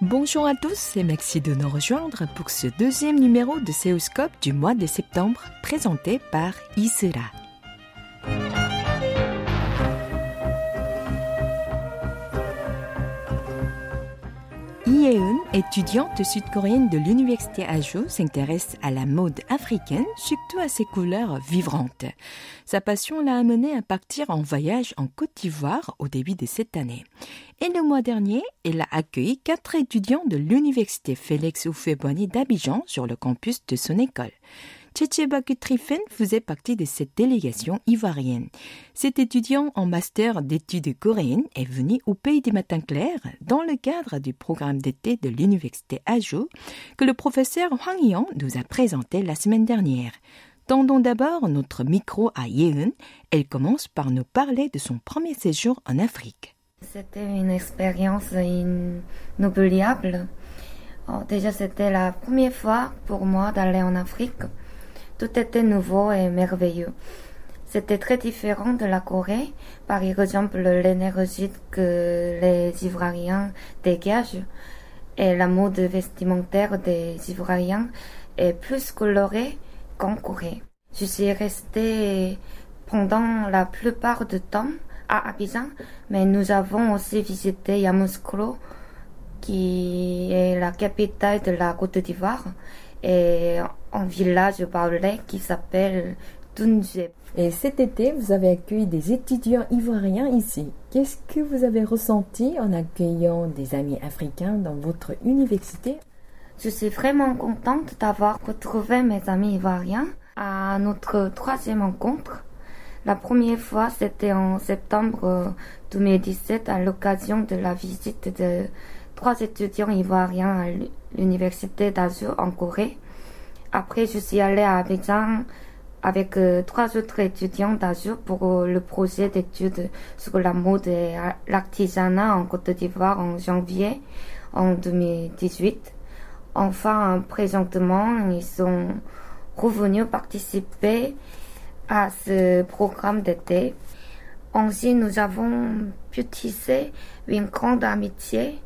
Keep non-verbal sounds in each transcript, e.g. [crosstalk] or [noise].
Bonjour à tous et merci de nous rejoindre pour ce deuxième numéro de Séoulscope du mois de septembre présenté par Yeun, étudiante sud-coréenne de l'université Ajo, s'intéresse à la mode africaine, surtout à ses couleurs vibrantes. Sa passion l'a amenée à partir en voyage en Côte d'Ivoire au début de cette année. Et le mois dernier, elle a accueilli quatre étudiants de l'université Félix Houphouët-Boigny d'Abidjan sur le campus de son école. Tchétchébaku Trifen faisait partie de cette délégation ivoirienne. Cet étudiant en master d'études coréennes est venu au Pays des Matins Clairs dans le cadre du programme d'été de l'université Ajo que le professeur Hwang Yon nous a présenté la semaine dernière. Tendons d'abord notre micro à Yeun. Elle commence par nous parler de son premier séjour en Afrique. C'était une expérience inoubliable. Oh, déjà, c'était la première fois pour moi d'aller en Afrique. Tout était nouveau et merveilleux. C'était très différent de la Corée. Par exemple, l'énergie que les Ivoiriens dégagent et la mode vestimentaire des Ivoiriens est plus colorée qu'en Corée. Je suis restée pendant la plupart du temps à Abidjan, mais nous avons aussi visité Yamoussoukro, qui est la capitale de la Côte d'Ivoire, et un village parlé qui s'appelle Tunjep. Et cet été, vous avez accueilli des étudiants ivoiriens ici. Qu'est-ce que vous avez ressenti en accueillant des amis africains dans votre université? Je suis vraiment contente d'avoir retrouvé mes amis ivoiriens à notre troisième rencontre. La première fois, c'était en septembre 2017 à l'occasion de la visite de trois étudiants ivoiriens à l'université d'Azur en Corée. Après, je suis allée à Abidjan avec euh, trois autres étudiants d'Azur pour euh, le projet d'études sur la mode et l'artisanat en Côte d'Ivoire en janvier en 2018. Enfin, présentement, ils sont revenus participer à ce programme d'été. Ainsi, nous avons pu tisser une grande amitié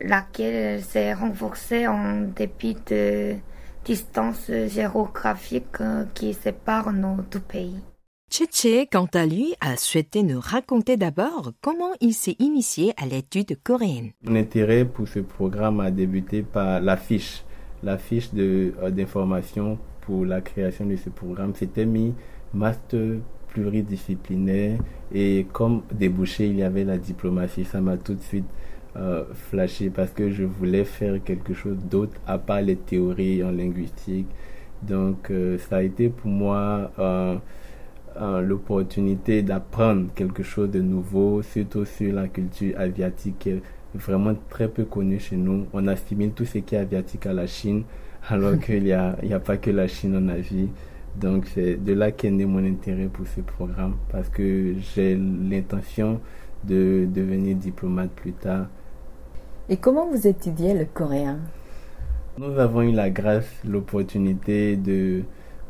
laquelle s'est renforcée en dépit de distances géographiques qui séparent nos deux pays. Tchétché, quant à lui, a souhaité nous raconter d'abord comment il s'est initié à l'étude coréenne. Mon intérêt pour ce programme a débuté par l'affiche, l'affiche euh, d'information pour la création de ce programme. C'était mis master pluridisciplinaire et comme débouché, il y avait la diplomatie. Ça m'a tout de suite euh, flashé parce que je voulais faire quelque chose d'autre à part les théories en linguistique. Donc euh, ça a été pour moi euh, l'opportunité d'apprendre quelque chose de nouveau, surtout sur la culture asiatique qui est vraiment très peu connue chez nous. On assimile tout ce qui est asiatique à la Chine, [laughs] alors qu'il n'y a, a pas que la Chine en Asie. Donc c'est de là qu'est né mon intérêt pour ce programme parce que j'ai l'intention de devenir diplomate plus tard et comment vous étudiez le coréen? Nous avons eu la grâce, l'opportunité de,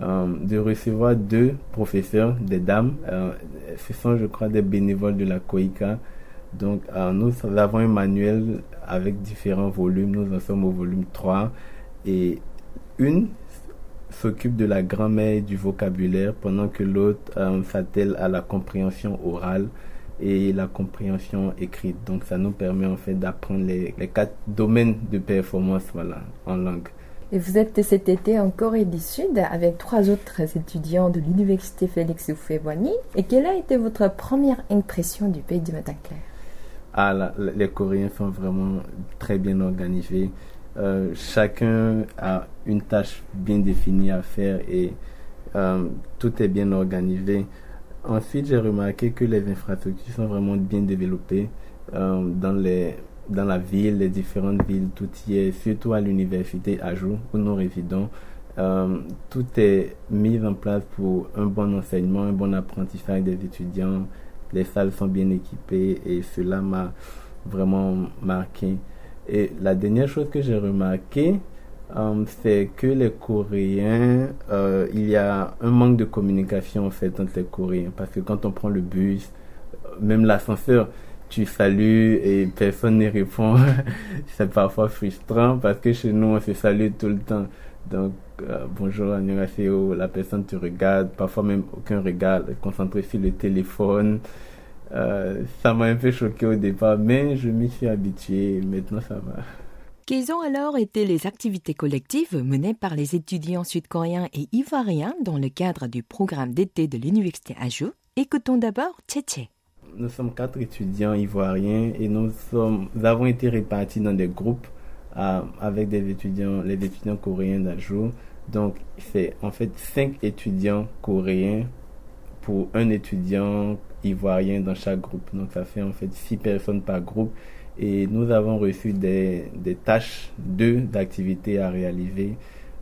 euh, de recevoir deux professeurs, des dames. Euh, ce sont, je crois, des bénévoles de la COICA. Donc, euh, nous avons un manuel avec différents volumes. Nous en sommes au volume 3. Et une s'occupe de la grammaire et du vocabulaire pendant que l'autre s'attelle à la compréhension orale et la compréhension écrite. Donc ça nous permet en fait d'apprendre les, les, quatre domaines de performance voilà, en langue. Et vous êtes cet été en Corée du Sud avec trois autres étudiants de l'université Félix Houphouët-Boigny. Et quelle a été votre première impression du pays du matin clair? Ah, Les Coréens sont vraiment très bien organisés. Euh, chacun a une tâche bien définie à faire et euh, tout est bien organisé. Ensuite, j'ai remarqué que les infrastructures sont vraiment bien développées euh, dans, les, dans la ville, les différentes villes, tout y est, surtout à l'université à jour où nous résidons. Euh, tout est mis en place pour un bon enseignement, un bon apprentissage des étudiants. Les salles sont bien équipées et cela m'a vraiment marqué. Et la dernière chose que j'ai remarqué, c'est que les Coréens, euh, il y a un manque de communication en fait entre les Coréens parce que quand on prend le bus, même l'ascenseur, tu salues et personne ne répond. [laughs] c'est parfois frustrant parce que chez nous, on se salue tout le temps. Donc, euh, bonjour, annyeonghaseyo, la personne te regarde, parfois même aucun regard, concentré sur le téléphone. Euh, ça m'a un peu choqué au départ, mais je m'y suis habitué. Maintenant, ça va. Quelles ont alors été les activités collectives menées par les étudiants sud-coréens et ivoiriens dans le cadre du programme d'été de l'Université Ajo Écoutons d'abord Tchétché. Nous sommes quatre étudiants ivoiriens et nous, sommes, nous avons été répartis dans des groupes euh, avec des étudiants, les étudiants coréens d'Ajo. Donc, c'est en fait cinq étudiants coréens pour un étudiant ivoirien dans chaque groupe. Donc, ça fait en fait six personnes par groupe et nous avons reçu des, des tâches, deux d'activités à réaliser,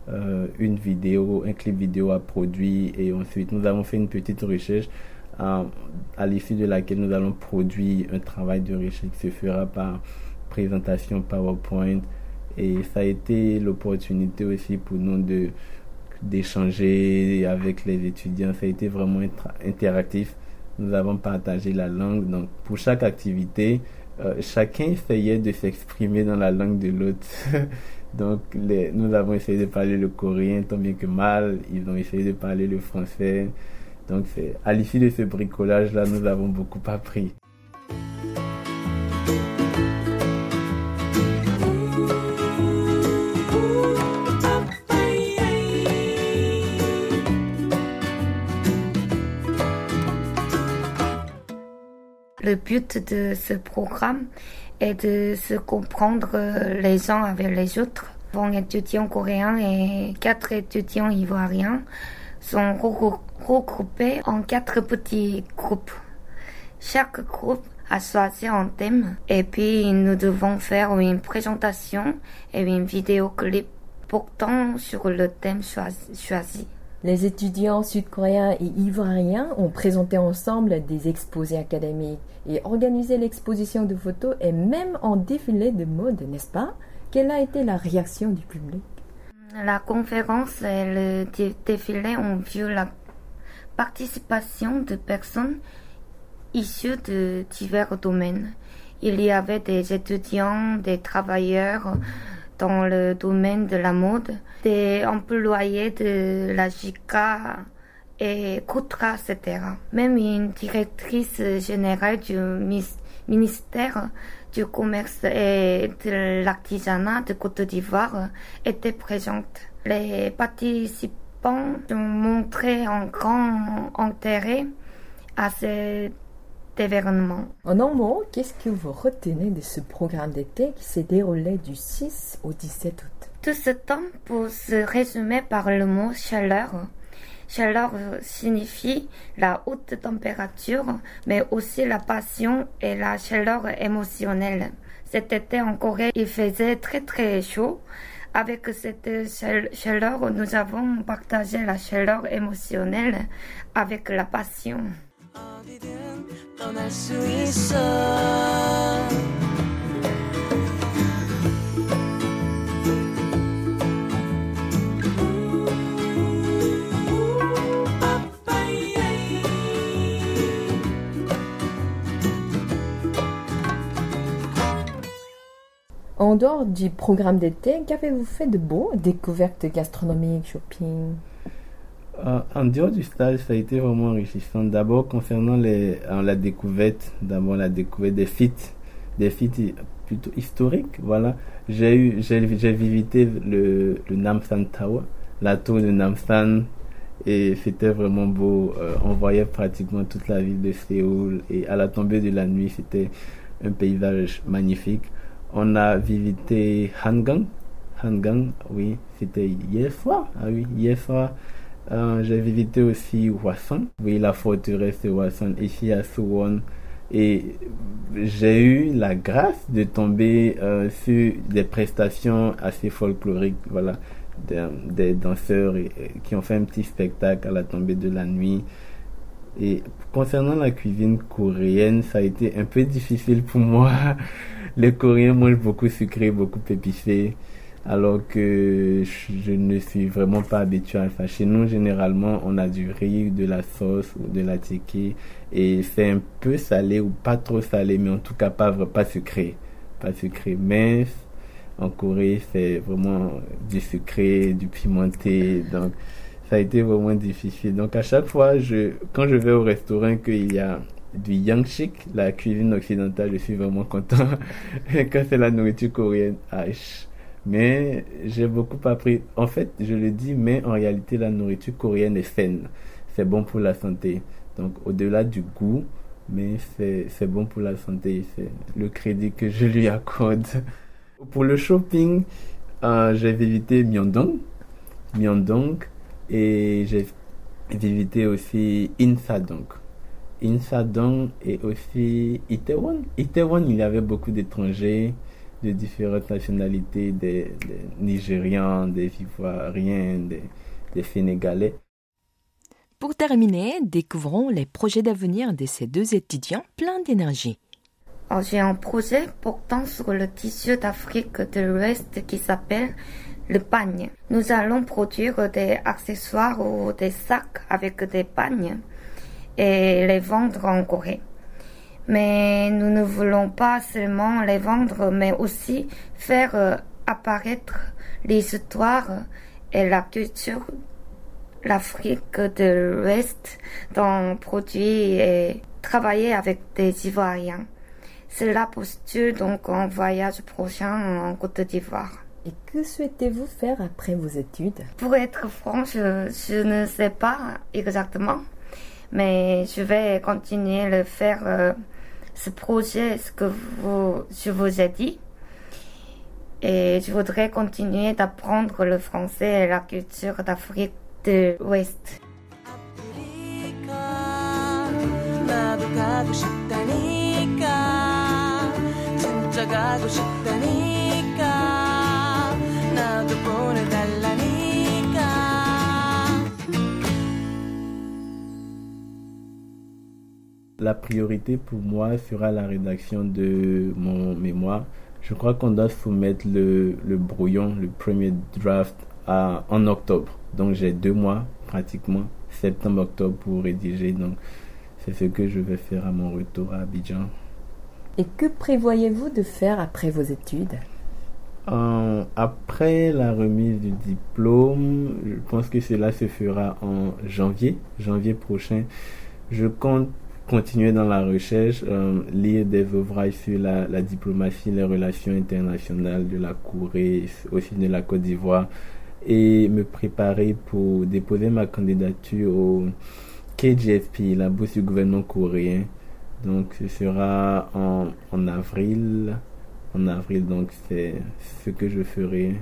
euh, une vidéo, un clip vidéo à produire et ensuite nous avons fait une petite recherche à, à l'issue de laquelle nous allons produire un travail de recherche qui se fera par présentation PowerPoint et ça a été l'opportunité aussi pour nous de d'échanger avec les étudiants. Ça a été vraiment interactif. Nous avons partagé la langue. Donc, pour chaque activité, euh, chacun essayait de s'exprimer dans la langue de l'autre. [laughs] Donc, les, nous avons essayé de parler le coréen tant bien que mal. Ils ont essayé de parler le français. Donc, à l'issue de ce bricolage-là, nous avons beaucoup appris. Le but de ce programme est de se comprendre les uns avec les autres. Bon étudiants coréens et quatre étudiants ivoiriens sont regroupés en quatre petits groupes. Chaque groupe a choisi un thème et puis nous devons faire une présentation et une vidéo clip portant sur le thème choisi. Les étudiants sud-coréens et ivoiriens ont présenté ensemble des exposés académiques et organisé l'exposition de photos et même en défilé de mode, n'est-ce pas? Quelle a été la réaction du public? La conférence et le défilé ont vu la participation de personnes issues de divers domaines. Il y avait des étudiants, des travailleurs dans le domaine de la mode, des employés de la JICA, et Koutra, etc. Même une directrice générale du ministère du commerce et de l'artisanat de Côte d'Ivoire était présente. Les participants ont montré un grand intérêt à cet En un mot, qu'est-ce que vous retenez de ce programme d'été qui s'est déroulé du 6 au 17 août? Tout ce temps pour se résumer par le mot chaleur. Chaleur signifie la haute température, mais aussi la passion et la chaleur émotionnelle. Cet été en Corée, il faisait très très chaud. Avec cette chaleur, nous avons partagé la chaleur émotionnelle avec la passion. En dehors du programme d'été, qu'avez-vous fait de beau? Découvertes gastronomiques, shopping? Euh, En dehors du stage, ça a été vraiment enrichissant. D'abord, concernant les, euh, la découverte, d'abord la découverte des sites, des sites plutôt historiques. Voilà, j'ai eu, j'ai, visité le, le Namsan Tower, la tour de Namsan, et c'était vraiment beau. Euh, on voyait pratiquement toute la ville de Séoul, et à la tombée de la nuit, c'était un paysage magnifique. On a visité Hangang. Hangang, oui, c'était hier soir. Ah oui, hier soir. Euh, j'ai visité aussi Hwason. Oui, la forteresse de Hwason, ici à Suwon. Et j'ai eu la grâce de tomber euh, sur des prestations assez folkloriques, voilà, des, danseurs qui ont fait un petit spectacle à la tombée de la nuit. Et concernant la cuisine coréenne, ça a été un peu difficile pour moi [laughs] Les Coréens mangent beaucoup sucré, beaucoup épicé. Alors que je ne suis vraiment pas habitué à ça. Chez nous, généralement, on a du riz, de la sauce ou de la tiki et c'est un peu salé ou pas trop salé, mais en tout cas pas, pas sucré. Pas sucré. Mais en Corée, c'est vraiment du sucré, du pimenté. Donc, ça a été vraiment difficile. Donc, à chaque fois, je, quand je vais au restaurant, qu'il y a du Yangshik, la cuisine occidentale, je suis vraiment content. [laughs] quand c'est la nourriture coréenne, ah, mais j'ai beaucoup appris. En fait, je le dis, mais en réalité, la nourriture coréenne est saine. C'est bon pour la santé. Donc, au-delà du goût, mais c'est bon pour la santé. C'est le crédit que je lui accorde. Pour le shopping, euh, j'ai visité Myeongdong. Myeongdong. Et j'ai visité aussi Insadong. Insadong et aussi Itaewon. Itaewon, il y avait beaucoup d'étrangers de différentes nationalités, des, Nigérians, des Ivoiriens, des, Sénégalais. Pour terminer, découvrons les projets d'avenir de ces deux étudiants pleins d'énergie. Oh, j'ai un projet portant sur le tissu d'Afrique de l'Ouest qui s'appelle le pagne. Nous allons produire des accessoires ou des sacs avec des pagnes et les vendre en Corée. Mais nous ne voulons pas seulement les vendre, mais aussi faire euh, apparaître les histoires et la culture l'Afrique de l'Ouest dans produits et travailler avec des Ivoiriens. Cela postule donc un voyage prochain en Côte d'Ivoire. Et que souhaitez-vous faire après vos études? Pour être franche, je, ne sais pas exactement, mais je vais continuer à le faire euh, ce projet, ce que vous, je vous ai dit. Et je voudrais continuer d'apprendre le français et la culture d'Afrique de l'Ouest. La priorité pour moi sera la rédaction de mon mémoire. Je crois qu'on doit soumettre le, le brouillon, le premier draft, à, en octobre. Donc j'ai deux mois pratiquement, septembre-octobre pour rédiger. Donc c'est ce que je vais faire à mon retour à Abidjan. Et que prévoyez-vous de faire après vos études? Euh, Après la remise du diplôme, je pense que cela se fera en janvier, janvier prochain. Je compte continuer dans la recherche, euh, lire des ouvrages sur la, la, diplomatie, les relations internationales de la Corée, aussi de la Côte d'Ivoire, et me préparer pour déposer ma candidature au KGSP, la bourse du gouvernement coréen. Donc ce sera en, en avril. En avril, donc c'est ce que je ferai.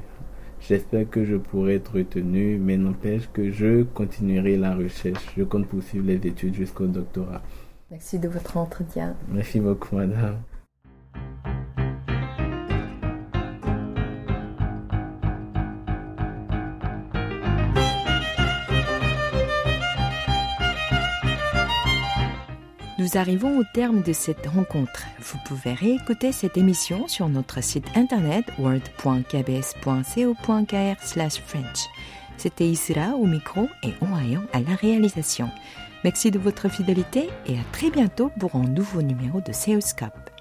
J'espère que je pourrai être retenu, mais n'empêche que je continuerai la recherche. Je compte poursuivre les études jusqu'au doctorat. Merci de votre entretien. Merci beaucoup, madame. Nous arrivons au terme de cette rencontre. Vous pouvez réécouter cette émission sur notre site internet word.kbs.co.kr/french. C'était Isra au micro et Ohayon à la réalisation. Merci de votre fidélité et à très bientôt pour un nouveau numéro de Seoscope.